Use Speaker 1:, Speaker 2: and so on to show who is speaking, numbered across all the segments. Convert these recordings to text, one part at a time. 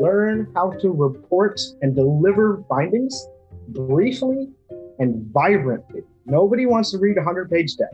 Speaker 1: learn how to report and deliver findings briefly and vibrantly. Nobody wants to read a 100 page deck.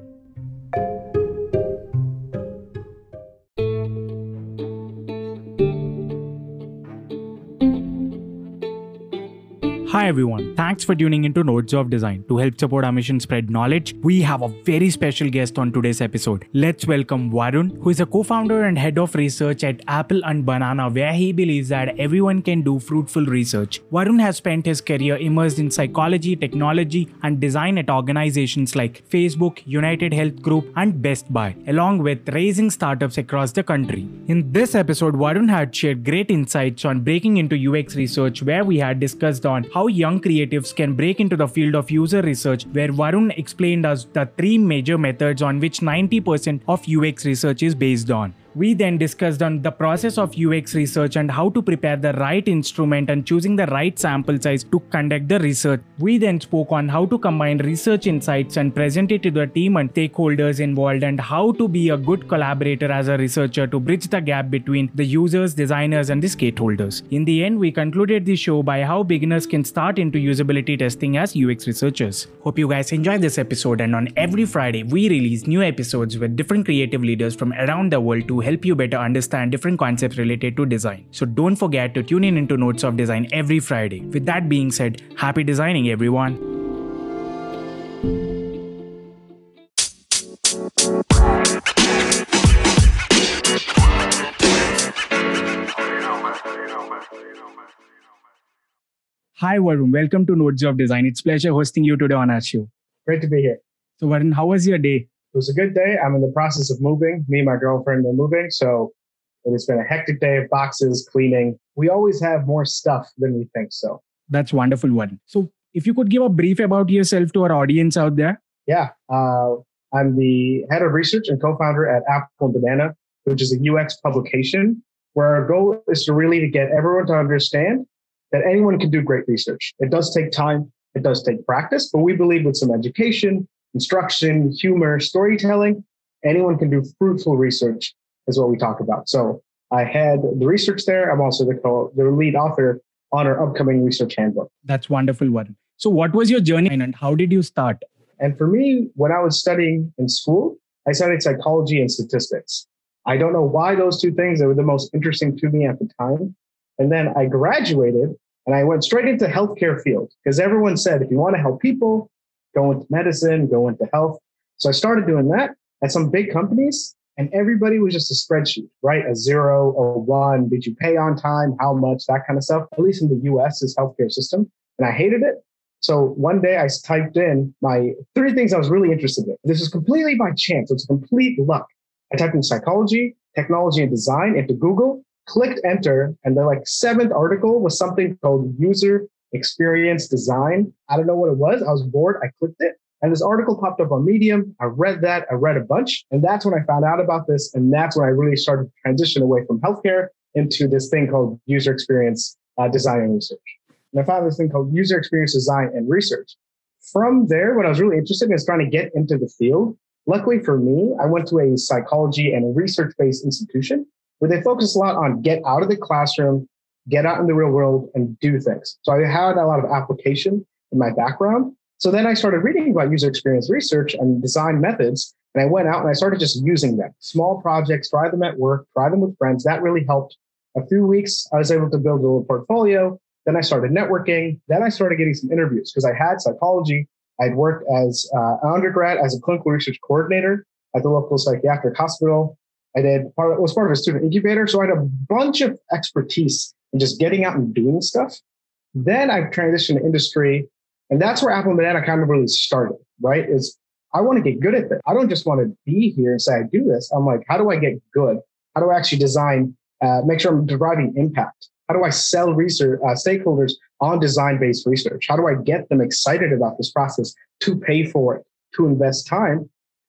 Speaker 2: Hi everyone, thanks for tuning into Notes of Design. To help support our mission spread knowledge, we have a very special guest on today's episode. Let's welcome Varun, who is a co-founder and head of research at Apple and Banana, where he believes that everyone can do fruitful research. Varun has spent his career immersed in psychology, technology, and design at organizations like Facebook, United Health Group, and Best Buy, along with raising startups across the country. In this episode, Varun had shared great insights on breaking into UX research, where we had discussed on how young creatives can break into the field of user research, where Varun explained us the three major methods on which 90% of UX research is based on. We then discussed on the process of UX research and how to prepare the right instrument and choosing the right sample size to conduct the research. We then spoke on how to combine research insights and present it to the team and stakeholders involved and how to be a good collaborator as a researcher to bridge the gap between the users, designers, and the stakeholders. In the end, we concluded the show by how beginners can start into usability testing as UX researchers. Hope you guys enjoyed this episode and on every Friday we release new episodes with different creative leaders from around the world to help you better understand different concepts related to design. So don't forget to tune in into Notes of Design every Friday. With that being said, happy designing everyone. Hi Varun, welcome to Notes of Design. It's pleasure hosting you today on our show.
Speaker 1: Great to be here.
Speaker 2: So Varun, how was your day?
Speaker 1: It was a good day. I'm in the process of moving. Me and my girlfriend are moving. So it has been a hectic day of boxes, cleaning. We always have more stuff than we think. So
Speaker 2: That's wonderful one. So if you could give a brief about yourself to our audience out there.
Speaker 1: yeah, uh, I'm the head of research and co-founder at Apple and Banana, which is a UX publication where our goal is to really to get everyone to understand that anyone can do great research. It does take time. It does take practice, but we believe with some education, instruction, humor, storytelling, anyone can do fruitful research is what we talk about. So I had the research there. I'm also the co- the lead author on our upcoming research handbook.
Speaker 2: That's wonderful one. So what was your journey and how did you start?
Speaker 1: And for me, when I was studying in school, I studied psychology and statistics. I don't know why those two things were the most interesting to me at the time. And then I graduated and I went straight into healthcare field because everyone said if you want to help people, go into medicine, go into health. So I started doing that at some big companies and everybody was just a spreadsheet, right? A zero, a one. Did you pay on time? How much? That kind of stuff. At least in the US, is healthcare system. And I hated it. So one day I typed in my three things I was really interested in. This is completely by chance. It's complete luck. I typed in psychology, technology and design into Google, clicked enter, and the like seventh article was something called user experience design. I don't know what it was. I was bored. I clicked it. And this article popped up on Medium. I read that. I read a bunch. And that's when I found out about this. And that's when I really started to transition away from healthcare into this thing called user experience uh, design and research. And I found this thing called user experience design and research. From there, what I was really interested in is trying to get into the field. Luckily for me, I went to a psychology and research based institution where they focus a lot on get out of the classroom, get out in the real world and do things. So I had a lot of application in my background. So then I started reading about user experience research and design methods. And I went out and I started just using them. Small projects, try them at work, try them with friends. That really helped. A few weeks, I was able to build a little portfolio. Then I started networking. Then I started getting some interviews because I had psychology. I'd worked as uh, an undergrad as a clinical research coordinator at the local psychiatric hospital. I did part of, was part of a student incubator, so I had a bunch of expertise in just getting out and doing stuff. Then I transitioned to industry, and that's where Apple and Banana kind of really started. Right? Is I want to get good at this. I don't just want to be here and say I do this. I'm like, how do I get good? How do I actually design? Uh, make sure I'm deriving impact. How do I sell research uh, stakeholders on design-based research? How do I get them excited about this process to pay for it, to invest time?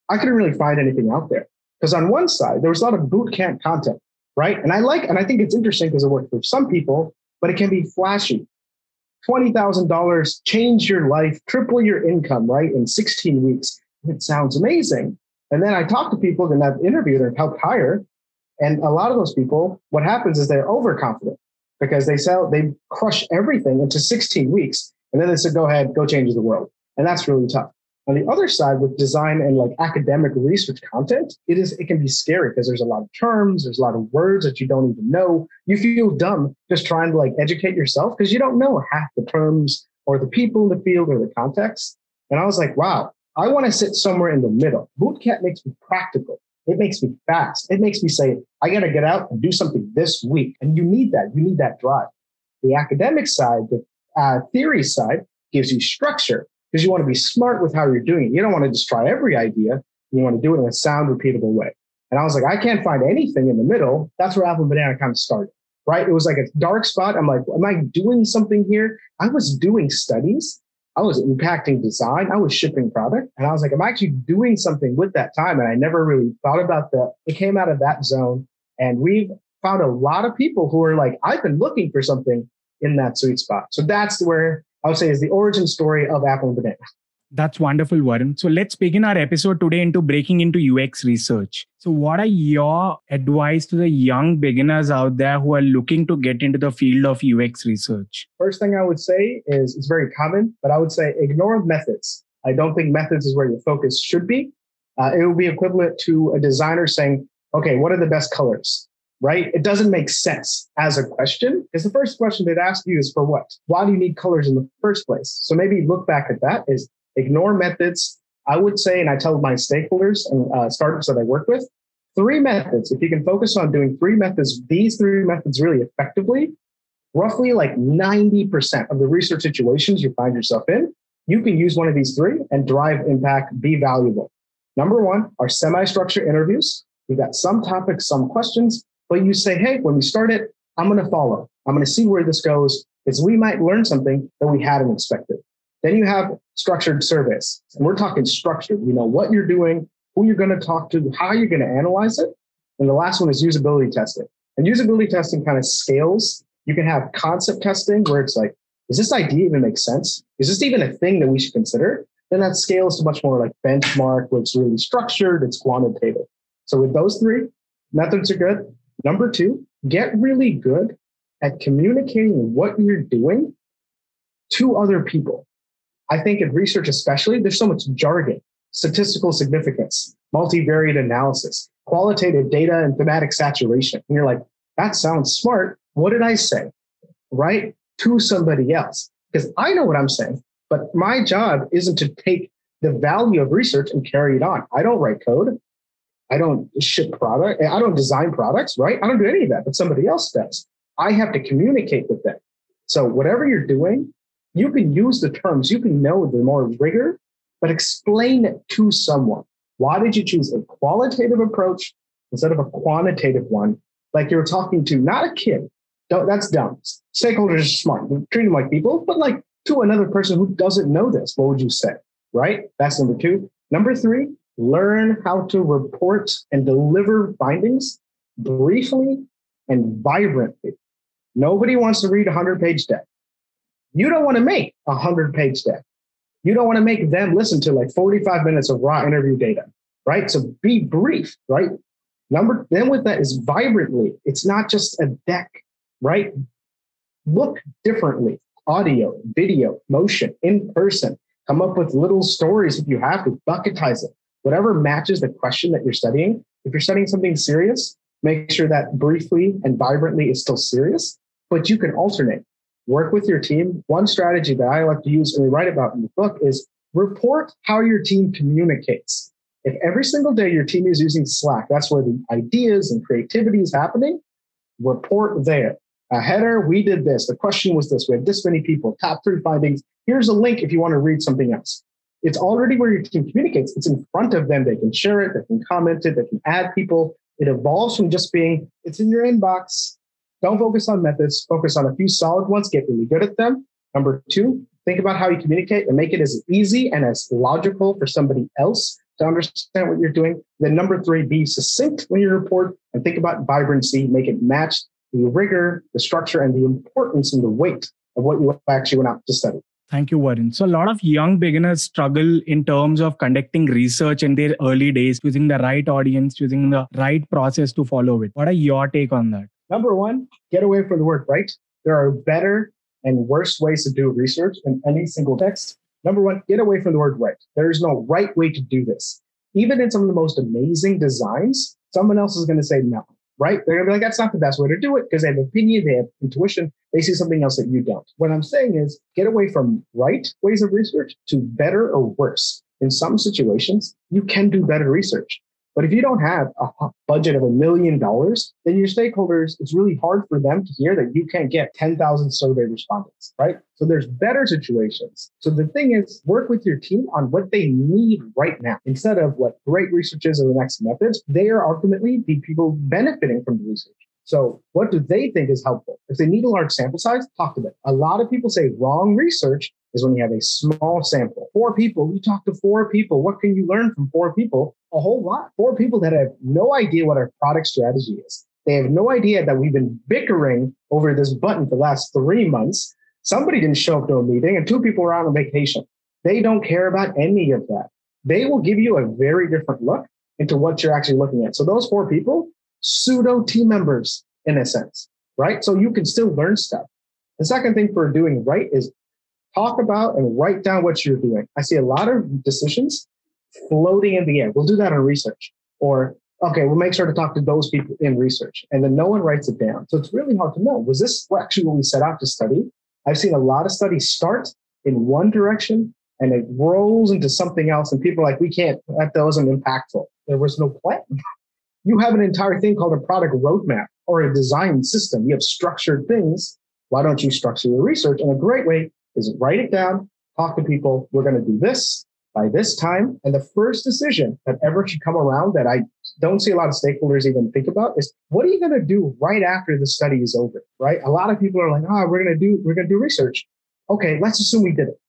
Speaker 1: I couldn't really find anything out there. Because on one side, there was a lot of boot camp content, right? And I like, and I think it's interesting because it worked for some people, but it can be flashy. $20,000, change your life, triple your income, right? In 16 weeks. It sounds amazing. And then I talk to people and I've interviewed and helped hire. And a lot of those people, what happens is they're overconfident because they sell, they crush everything into 16 weeks. And then they said, go ahead, go change the world. And that's really tough. On the other side, with design and like academic research content, it is it can be scary because there's a lot of terms, there's a lot of words that you don't even know. You feel dumb just trying to like educate yourself because you don't know half the terms or the people in the field or the context. And I was like, wow, I want to sit somewhere in the middle. Bootcamp makes me practical. It makes me fast. It makes me say, I got to get out and do something this week. And you need that. You need that drive. The academic side, the uh, theory side gives you structure because you want to be smart with how you're doing it. You don't want to just try every idea. You want to do it in a sound, repeatable way. And I was like, I can't find anything in the middle. That's where Apple Banana kind of started, right? It was like a dark spot. I'm like, am I doing something here? I was doing studies. I was impacting design. I was shipping product. And I was like, I'm actually doing something with that time. And I never really thought about that. It came out of that zone. And we've found a lot of people who are like, I've been looking for something in that sweet spot. So that's where I would say is the origin story of Apple and Banana.
Speaker 2: That's wonderful, Varun. So let's begin our episode today into breaking into UX research. So, what are your advice to the young beginners out there who are looking to get into the field of UX research?
Speaker 1: First thing I would say is it's very common, but I would say ignore methods. I don't think methods is where your focus should be. Uh, it would be equivalent to a designer saying, okay, what are the best colors? Right? It doesn't make sense as a question because the first question they'd ask you is for what? Why do you need colors in the first place? So maybe look back at that is ignore methods. I would say, and I tell my stakeholders and uh, startups that I work with, three methods. If you can focus on doing three methods, these three methods really effectively, roughly like 90% of the research situations you find yourself in, you can use one of these three and drive impact, be valuable. Number one are semi-structured interviews. We've got some topics, some questions, but you say, hey, when we start it, I'm going to follow. I'm going to see where this goes because we might learn something that we hadn't expected. Then you have structured surveys. And we're talking structured. You know what you're doing, who you're going to talk to, how you're going to analyze it. And the last one is usability testing. And usability testing kind of scales. You can have concept testing where it's like, does this idea even make sense? Is this even a thing that we should consider? Then that scales to much more like benchmark, where it's really structured, it's quantitative. So with those three, methods are good. Number two, get really good at communicating what you're doing to other people. I think in research, especially, there's so much jargon, statistical significance, multivariate analysis, qualitative data, and thematic saturation. And you're like, that sounds smart. What did I say? Right? To somebody else. Because I know what I'm saying, but my job isn't to take the value of research and carry it on. I don't write code. I don't ship product. I don't design products, right? I don't do any of that, but somebody else does. I have to communicate with them. So whatever you're doing, you can use the terms, you can know the more rigor, but explain it to someone. Why did you choose a qualitative approach instead of a quantitative one? Like you're talking to not a kid. Don't, that's dumb. Stakeholders are smart. Treat them like people, but like to another person who doesn't know this, what would you say? Right? That's number two. Number three, learn how to report and deliver findings briefly and vibrantly. Nobody wants to read a 100 page deck. You don't want to make a 100 page deck. You don't want to make them listen to like 45 minutes of raw interview data, right? So be brief, right? Number then with that is vibrantly. It's not just a deck, right? Look differently. Audio, video, motion, in person. Come up with little stories if you have to, bucketize it whatever matches the question that you're studying. If you're studying something serious, make sure that briefly and vibrantly is still serious, but you can alternate. Work with your team. One strategy that I like to use and we write about in the book is report how your team communicates. If every single day your team is using Slack, that's where the ideas and creativity is happening, report there. A header, we did this. The question was this. We have this many people, top three findings. Here's a link if you want to read something else it's already where your team communicates. It's in front of them. They can share it, they can comment it, they can add people. It evolves from just being, it's in your inbox. Don't focus on methods, focus on a few solid ones, get really good at them. Number two, think about how you communicate and make it as easy and as logical for somebody else to understand what you're doing. Then number three, be succinct when you report and think about vibrancy, make it match the rigor, the structure, and the importance and the weight of what you actually went out to study.
Speaker 2: Thank you, Varun. So, a lot of young beginners struggle in terms of conducting research in their early days, choosing the right audience, choosing the right process to follow it. What are your take on that?
Speaker 1: Number one, get away from the word right.
Speaker 3: there are better and worse ways to do research in any single text. Number one, get away from the word right. There is no right way to do this. Even in some of the most amazing designs, someone else is going to say no, right? They're going to be like, that's not the best way to do it because they have opinion, they have intuition, they see something else that you don't. What I'm saying is get away from right ways of research to better or worse. In some situations, you can do better research. But if you don't have a budget of a million dollars, then your stakeholders, it's really hard for them to hear that you can't get 10,000 survey respondents, right? So there's better situations. So the thing is, work with your team on what they need right now instead of what great research is or the next methods. They are ultimately the people benefiting from the research. So what do they think is helpful? If they need a large sample size, talk to them. A lot of people say wrong research is when you have a small sample. Four people, you talk to four people. What can you learn from four people? A whole lot. Four people that have no idea what our product strategy is. They have no idea that we've been bickering over this button for the last three months. Somebody didn't show up to a meeting and two people were on vacation. They don't care about any of that. They will give you a very different look into what you're actually looking at. So those four people, pseudo team members in a sense, right? So you can still learn stuff. The second thing for doing right is talk about and write down what you're doing. I see a lot of decisions floating in the air. We'll do that in research. Or, okay, we'll make sure to talk to those people in research. And then no one writes it down. So it's really hard to know. Was this actually what we set out to study? I've seen a lot of studies start in one direction and it rolls into something else. And people are like, we can't, that wasn't impactful. There was no plan. you have an entire thing called a product roadmap or a design system. You have structured things. Why don't you structure your research? And a great way is write it down, talk to people. We're going to do this by this time. And the first decision that ever should come around that I don't see a lot of stakeholders even think about is what are you going to do right after the study is over? Right? A lot of people are like, oh, we're going to do, we're going to do research. Okay. Let's assume we did it.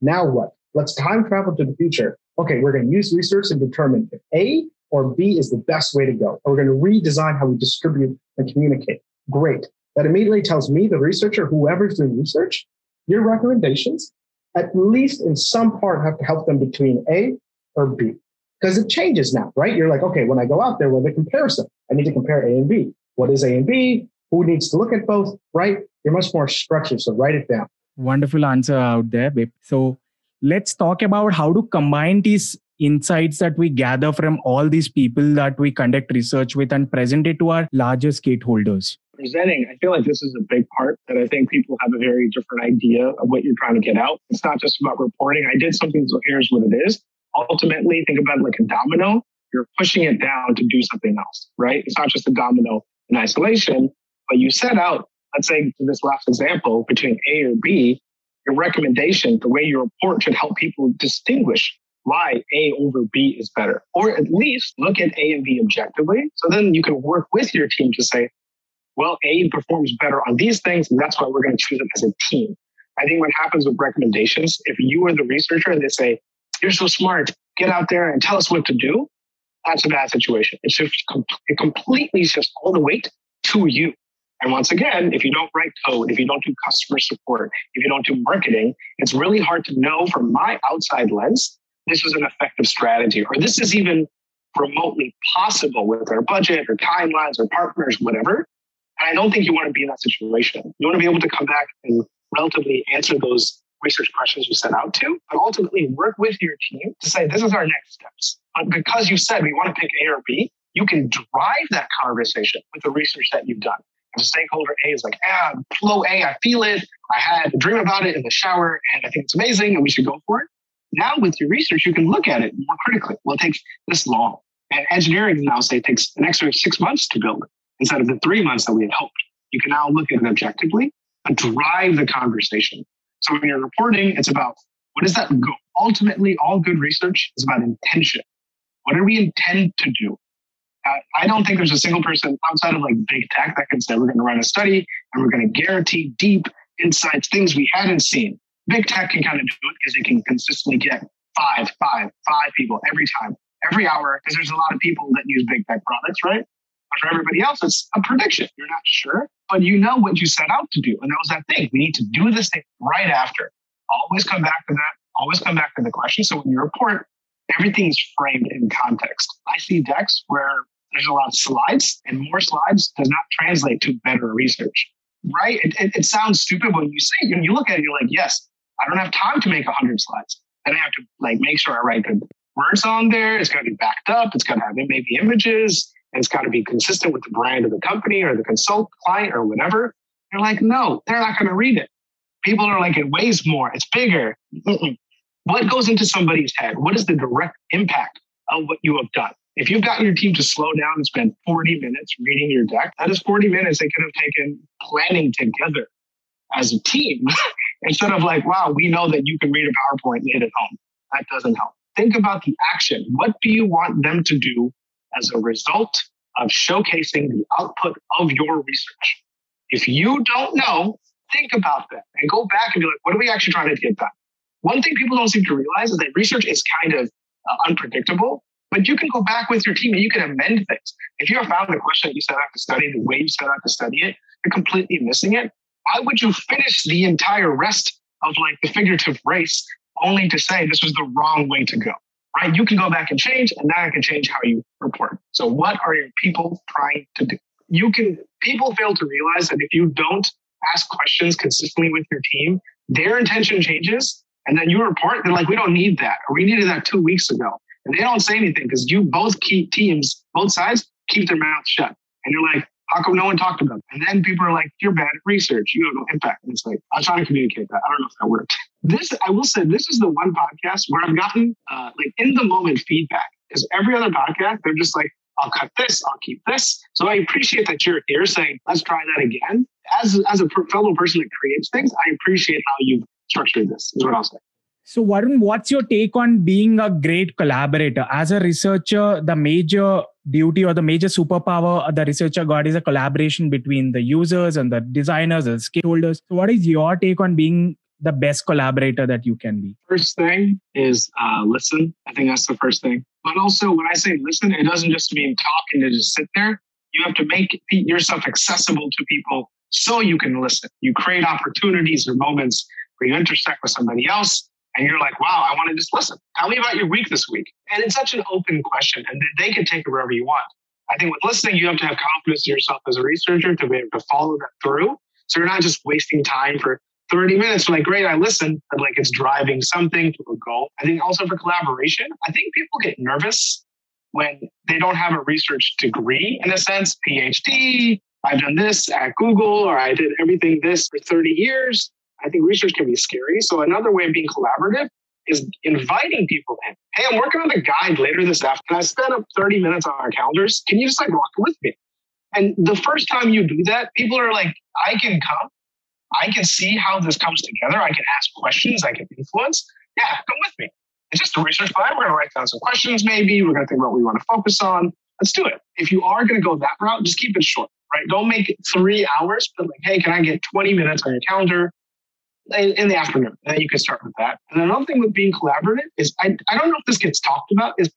Speaker 3: Now what? Let's time travel to the future. Okay. We're going to use research and determine if A or B is the best way to go. Or we're going to redesign how we distribute and communicate. Great. That immediately tells me, the researcher, whoever's doing research, your recommendations, at least in some part, have to help them between A or B. Because it changes now, right? You're like, okay, when I go out there, well, the comparison, I need to compare A and B. What is A and B? Who needs to look at both, right? You're much more structured. So write it down.
Speaker 2: Wonderful answer out there, babe. So let's talk about how to combine these insights that we gather from all these people that we conduct research with and present it to our larger stakeholders?
Speaker 1: Presenting, I feel like this is a big part that I think people have a very different idea of what you're trying to get out. It's not just about reporting. I did something, so here's what it is. Ultimately, think about it like a domino. You're pushing it down to do something else, right? It's not just a domino in isolation, but you set out, let's say, to this last example, between A or B, your recommendation, the way you report should help people distinguish why A over B is better, or at least look at A and B objectively. So then you can work with your team to say, well, A performs better on these things, and that's why we're going to choose it as a team. I think what happens with recommendations, if you are the researcher and they say, you're so smart, get out there and tell us what to do, that's a bad situation. It shifts, it completely shifts all the weight to you. And once again, if you don't write code, if you don't do customer support, if you don't do marketing, it's really hard to know from my outside lens this is an effective strategy, or this is even remotely possible with our budget or timelines or partners, whatever. And I don't think you want to be in that situation. You want to be able to come back and relatively answer those research questions you set out to, but ultimately work with your team to say, this is our next steps. But because you said we want to pick A or B, you can drive that conversation with the research that you've done. If stakeholder A is like, ah, flow A, I feel it. I had a dream about it in the shower and I think it's amazing and we should go for it. Now with your research, you can look at it more critically. Well, it takes this long. And engineering now say it takes an extra six months to build instead of the three months that we had hoped. You can now look at it objectively and drive the conversation. So when you're reporting, it's about what does that go? Ultimately, all good research is about intention. What do we intend to do? Uh, I don't think there's a single person outside of like big tech that can say we're going to run a study and we're going to guarantee deep insights, things we hadn't seen. Big tech can kind of do it because it can consistently get five, five, five people every time, every hour, because there's a lot of people that use big tech products, right? But for everybody else, it's a prediction. You're not sure, but you know what you set out to do. And that was that thing. We need to do this thing right after. Always come back to that. Always come back to the question. So when you report, everything is framed in context. I see decks where there's a lot of slides, and more slides does not translate to better research. right? It, it, it sounds stupid when you say it. When you look at it, you're like, yes, I don't have time to make 100 slides. And I have to like make sure I write good words on there. It's got to be backed up. It's got to have maybe images. And it's got to be consistent with the brand of the company or the consult client or whatever. They're like, no, they're not going to read it. People are like, it weighs more. It's bigger. What goes into somebody's head? What is the direct impact of what you have done? If you've gotten your team to slow down and spend 40 minutes reading your deck, that is 40 minutes they could have taken planning together as a team instead of like, wow, we know that you can read a PowerPoint late at home. That doesn't help. Think about the action. What do you want them to do as a result of showcasing the output of your research? If you don't know, think about that and go back and be like, what are we actually trying to get done? One thing people don't seem to realize is that research is kind of uh, unpredictable, but you can go back with your team and you can amend things. If you have found a question you set out to study, the way you set out to study it, you're completely missing it. Why would you finish the entire rest of like the figurative race only to say this was the wrong way to go? Right? You can go back and change, and now I can change how you report. So, what are your people trying to do? You can, people fail to realize that if you don't ask questions consistently with your team, their intention changes. And then you report, they're like, we don't need that, or we needed that two weeks ago. And they don't say anything because you both keep teams, both sides keep their mouths shut. And you're like, how come no one talked about it? And then people are like, you're bad at research. You have no impact. And it's like, I'm trying to communicate that. I don't know if that worked. This, I will say, this is the one podcast where I've gotten uh, like in the moment feedback because every other podcast, they're just like, I'll cut this, I'll keep this. So I appreciate that you're here saying, let's try that again. As, as a fellow person that creates things, I appreciate how you've structured this, is what I'll say.
Speaker 2: So, Varun, what's your take on being a great collaborator? As a researcher, the major duty or the major superpower the researcher got is a collaboration between the users and the designers and stakeholders. So, what is your take on being the best collaborator that you can be?
Speaker 1: First thing is uh, listen. I think that's the first thing. But also, when I say listen, it doesn't just mean talking to just sit there. You have to make yourself accessible to people so you can listen. You create opportunities or moments where you intersect with somebody else and you're like, wow, I want to just listen. Tell me about your week this week. And it's such an open question, and they can take it wherever you want. I think with listening, you have to have confidence in yourself as a researcher to be able to follow that through. So you're not just wasting time for 30 minutes. Like, great, I listened, but like it's driving something to a goal. I think also for collaboration, I think people get nervous when they don't have a research degree in a sense, PhD. I've done this at Google or I did everything this for 30 years. I think research can be scary. So another way of being collaborative is inviting people in. Hey, I'm working on a guide later this afternoon. I spend up 30 minutes on our calendars? Can you just like walk with me? And the first time you do that, people are like, I can come. I can see how this comes together. I can ask questions. I can influence. Yeah, come with me. It's just a research plan. We're going to write down some questions, maybe. We're going to think about what we want to focus on. Let's do it. If you are going to go that route, just keep it short, right? Don't make it three hours, but like, hey, can I get 20 minutes on your calendar? in, the afternoon. And then you can start with that. And another thing with being collaborative is I, I don't know if this gets talked about is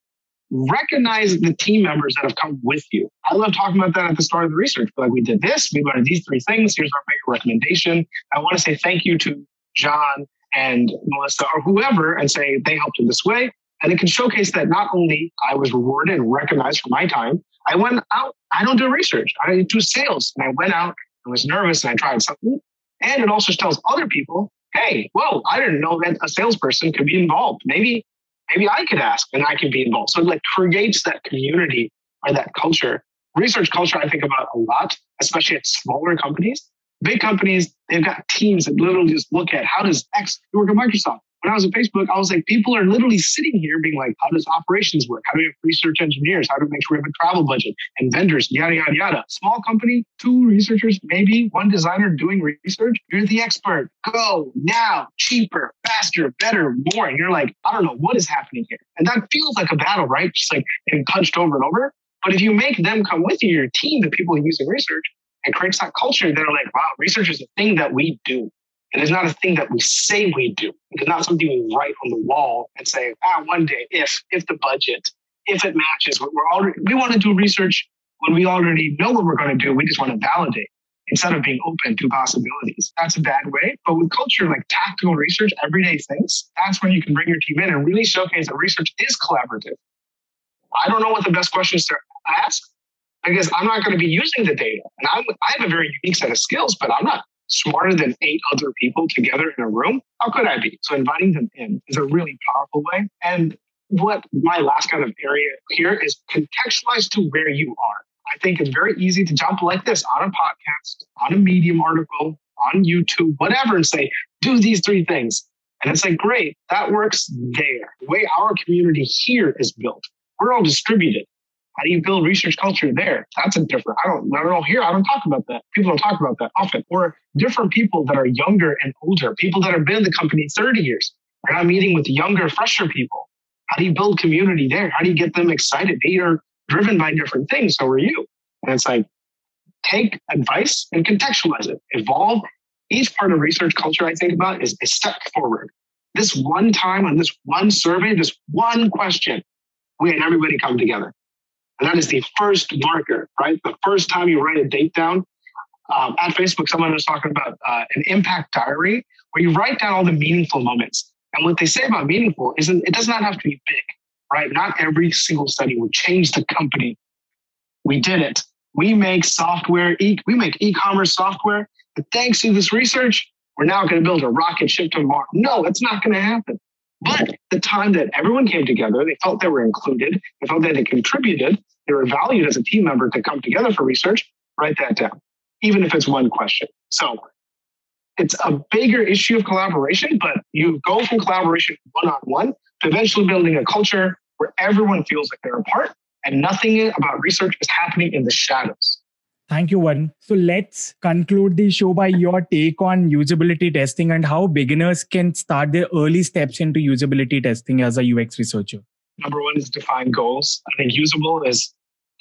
Speaker 1: recognize the team members that have come with you. I love talking about that at the start of the research. Like we did this, we learned these three things. Here's our big recommendation. I want to say thank you to John and Melissa or whoever and say they helped in this way. And it can showcase that not only I was rewarded and recognized for my time, I went out, I don't do research, I do sales. And I went out and was nervous and I tried something and it also tells other people, hey, whoa, I didn't know that a salesperson could be involved. Maybe, maybe I could ask and I can be involved. So it like creates that community or that culture. Research culture, I think about a lot, especially at smaller companies. Big companies, they've got teams that literally just look at how does X work at Microsoft? When I was at Facebook, I was like, people are literally sitting here being like, how does operations work? How do we have research engineers? How do we make sure we have a travel budget and vendors, yada, yada, yada. Small company, two researchers, maybe one designer doing research. You're the expert. Go now, cheaper, faster, better, more. And you're like, I don't know what is happening here. And that feels like a battle, right? Just like getting punched over and over. But if you make them come with you, your team, the people using research, and creates that culture, they're like, wow, research is a thing that we do. It is not a thing that we say we do. It's not something we write on the wall and say, ah, one day, if, if the budget, if it matches what we're already, we want to do research when we already know what we're going to do. We just want to validate instead of being open to possibilities. That's a bad way. But with culture like tactical research, everyday things, that's when you can bring your team in and really showcase that research is collaborative. I don't know what the best questions to ask, because I'm not going to be using the data. And I'm, I have a very unique set of skills, but I'm not smarter than eight other people together in a room. How could I be? So inviting them in is a really powerful way. And what my last kind of area here is contextualize to where you are. I think it's very easy to jump like this on a podcast, on a Medium article, on YouTube, whatever, and say, do these three things. And it's like, great, that works there. The way our community here is built, we're all distributed. How do you build research culture there? That's a different. I don't. I don't hear. I don't talk about that. People don't talk about that often. Or different people that are younger and older. People that have been in the company 30 years are now meeting with younger, fresher people. How do you build community there? How do you get them excited? They are driven by different things. So are you. And it's like take advice and contextualize it. Evolve. Each part of research culture I think about is a step forward. This one time on this one survey, this one question, we had everybody come together. And that is the first marker, right? The first time you write a date down. Um, at Facebook, someone was talking about uh, an impact diary where you write down all the meaningful moments. And what they say about meaningful is it does not have to be big, right? Not every single study will change the company. We did it. We make software, e- we make e-commerce software, but thanks to this research, we're now going to build a rocket ship to Mars. No, it's not going to happen. But the time that everyone came together, they felt they were included, they felt that they contributed, they were valued as a team member to come together for research, write that down, even if it's one question. So it's a bigger issue of collaboration, but you go from collaboration one on one to eventually building a culture where everyone feels like they're a part and nothing about research is happening in the shadows.
Speaker 2: Thank you, Varun. So let's conclude the show by your take on usability testing and how beginners can start their early steps into usability testing as a UX researcher.
Speaker 1: Number one is define goals. I think usable is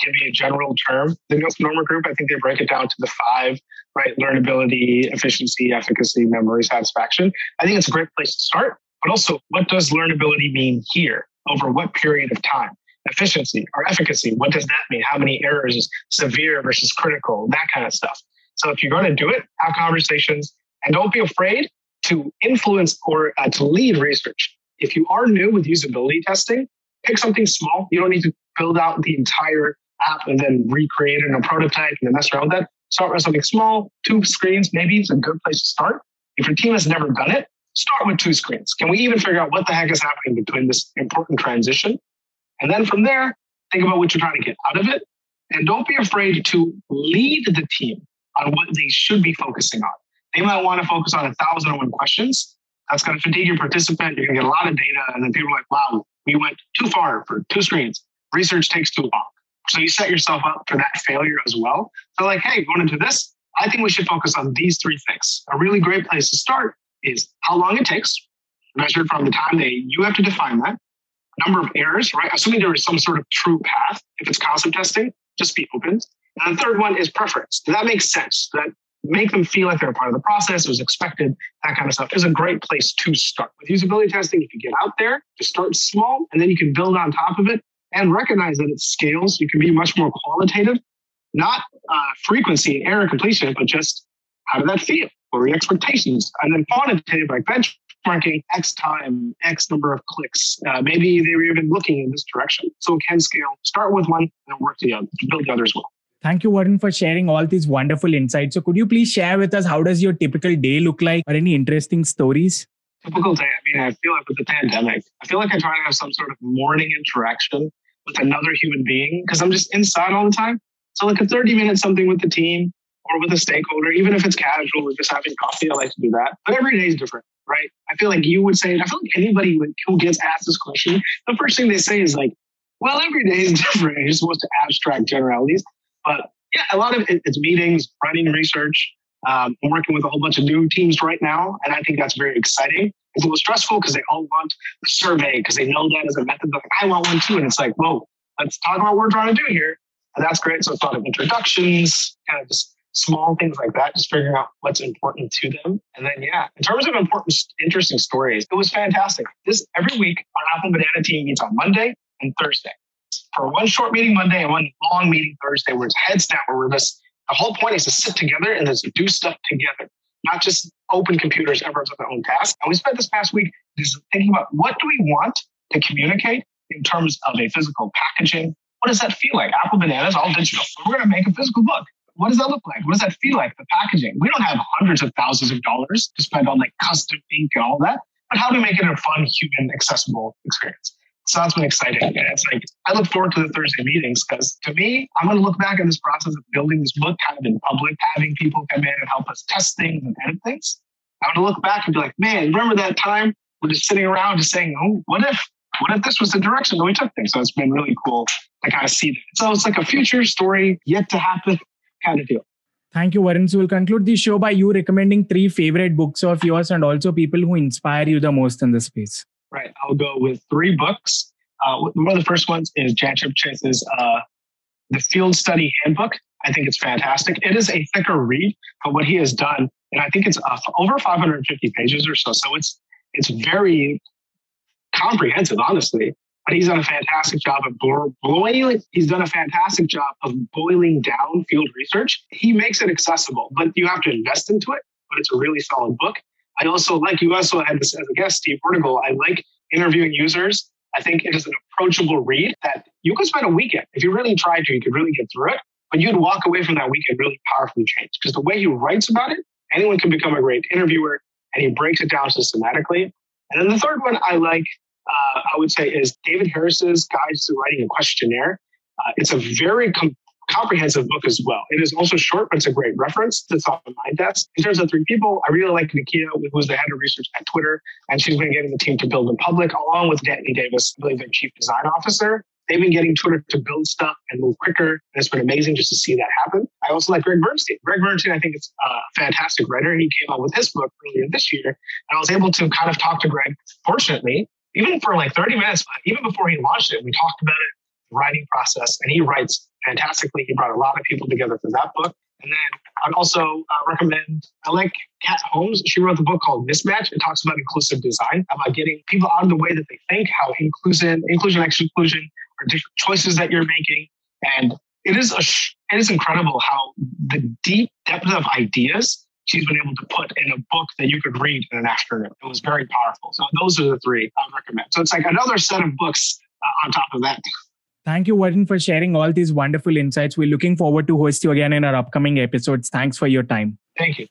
Speaker 1: can be a general term. The Norman Group, I think they break it down to the five, right? Learnability, efficiency, efficacy, memory, satisfaction. I think it's a great place to start. But also, what does learnability mean here? Over what period of time? Efficiency or efficacy. What does that mean? How many errors is severe versus critical? That kind of stuff. So if you're going to do it, have conversations and don't be afraid to influence or uh, to lead research. If you are new with usability testing, pick something small. You don't need to build out the entire app and then recreate it in a prototype and then mess around with that. Start with something small, two screens, maybe it's a good place to start. If your team has never done it, start with two screens. Can we even figure out what the heck is happening between this important transition? And then from there, think about what you're trying to get out of it. And don't be afraid to lead the team on what they should be focusing on. They might want to focus on a thousand and one questions. That's going to fatigue your participant. You're going to get a lot of data. And then people are like, wow, we went too far for two screens. Research takes too long. So you set yourself up for that failure as well. So, like, hey, going into this, I think we should focus on these three things. A really great place to start is how long it takes, measured from the time that you have to define that, number of errors, right? Assuming there is some sort of true path, if it's concept testing, just be open. And the third one is preference. Does that make sense? That make them feel like they're a part of the process, it was expected, that kind of stuff is a great place to start. With usability testing, if you get out there, just start small and then you can build on top of it and recognize that it scales. You can be much more qualitative, not uh, frequency and error completion, but just how did that feel? What were your expectations? And then quantitative, like bench marking X time, X number of clicks. Uh, maybe they were even looking in this direction. So it can scale. Start with one and work together to build the others well.
Speaker 2: Thank you, Varun, for sharing all these wonderful insights. So, could you please share with us how does your typical day look like, or any interesting stories?
Speaker 1: Typical day. I mean, I feel like with the pandemic, I feel like I try to have some sort of morning interaction with another human being because I'm just inside all the time. So, like a 30 minute something with the team or with a stakeholder, even if it's casual or just having coffee, I like to do that. But every day is different right? I feel like you would say, it. I feel like anybody who gets asked this question, the first thing they say is like, well, every day is different. You're supposed to abstract generalities. But yeah, a lot of it, it's meetings, writing research. Um, I'm working with a whole bunch of new teams right now, and I think that's very exciting. It's a little stressful because they all want the survey because they know that as a method. Like, I want one too, and it's like, whoa, let's talk about what we're trying to do here, and that's great. So a lot of introductions, kind of just small things like that, just figuring out what's important to them. And then, yeah, in terms of important, interesting stories, it was fantastic. This every week, our Apple Banana team meets on Monday and Thursday for one short meeting Monday and one long meeting Thursday, where it's heads down, where we're just the whole point is to sit together and just do stuff together, not just open computers, everyone's on their own task. And we spent this past week just thinking about what do we want to communicate in terms of a physical packaging, what does that feel like? Apple Bananas, all digital. We're going to make a physical book. What does that look like? What does that feel like? The packaging. We don't have hundreds of thousands of dollars to spend on like custom ink and all that, but how do we make it a fun, human, accessible experience? So that's been exciting. And it's like, I look forward to the Thursday meetings because to me, I'm going to look back at this process of building this book kind of in public, having people come in and help us test things and edit things. I'm going to look back and be like, man, remember that time we're just sitting around just saying, oh, what if, what if this was the direction that we took things? So it's been really cool to kind of see that. So it's like a future story yet to happen kind of deal.
Speaker 2: Thank you, Varun. So we'll conclude the show by you recommending three favorite books of yours and also people who inspire you the most in this space.
Speaker 1: Right. I'll go with three books. Uh, one of the first ones is Jan Chipchase's uh, The Field Study Handbook. I think it's fantastic. It is a thicker read, but what he has done, and I think it's uh, over 550 pages or so. So it's it's very comprehensive, honestly. But he's done a fantastic job of boiling. He's done a fantastic job of boiling down field research. He makes it accessible, but you have to invest into it. But it's a really solid book. I also like you also had this as a guest, Steve Portigal. I like interviewing users. I think it is an approachable read that you could spend a weekend. If you really tried to, you could really get through it. But you'd walk away from that weekend really powerfully changed because the way he writes about it, anyone can become a great interviewer and he breaks it down systematically. And then the third one I like, uh, I would say, is David Harris's Guide to Writing a Questionnaire. Uh, it's a very com- comprehensive book as well. It is also short, but it's a great reference that's on my desk. In terms of three people, I really like Nikita, who's the head of research at Twitter, and she's been getting the team to build in public, along with Dantley Davis, I believe their chief design officer. They've been getting Twitter to build stuff and move quicker. And it's been amazing just to see that happen. I also like Greg Bernstein. Greg Bernstein, I think, is a fantastic writer. And he came out with his book earlier this year. And I was able to kind of talk to Greg, fortunately, even for like 30 minutes, even before he launched it, we talked about it, the writing process, and he writes fantastically. He brought a lot of people together for that book. And then I'd also uh, recommend, I like Kat Holmes. She wrote the book called Mismatch. It talks about inclusive design, about getting people out of the way that they think, how inclusion, inclusion, exclusion are different choices that you're making. And it is a, it is incredible how the deep depth of ideas she's been able to put in a book that you could read in an afternoon. It was very powerful. So those are the three I would recommend. So it's like another set of books uh, on top of that.
Speaker 2: Thank you, Varun, for sharing all these wonderful insights. We're looking forward to host you again in our upcoming episodes. Thanks for your time.
Speaker 1: Thank you.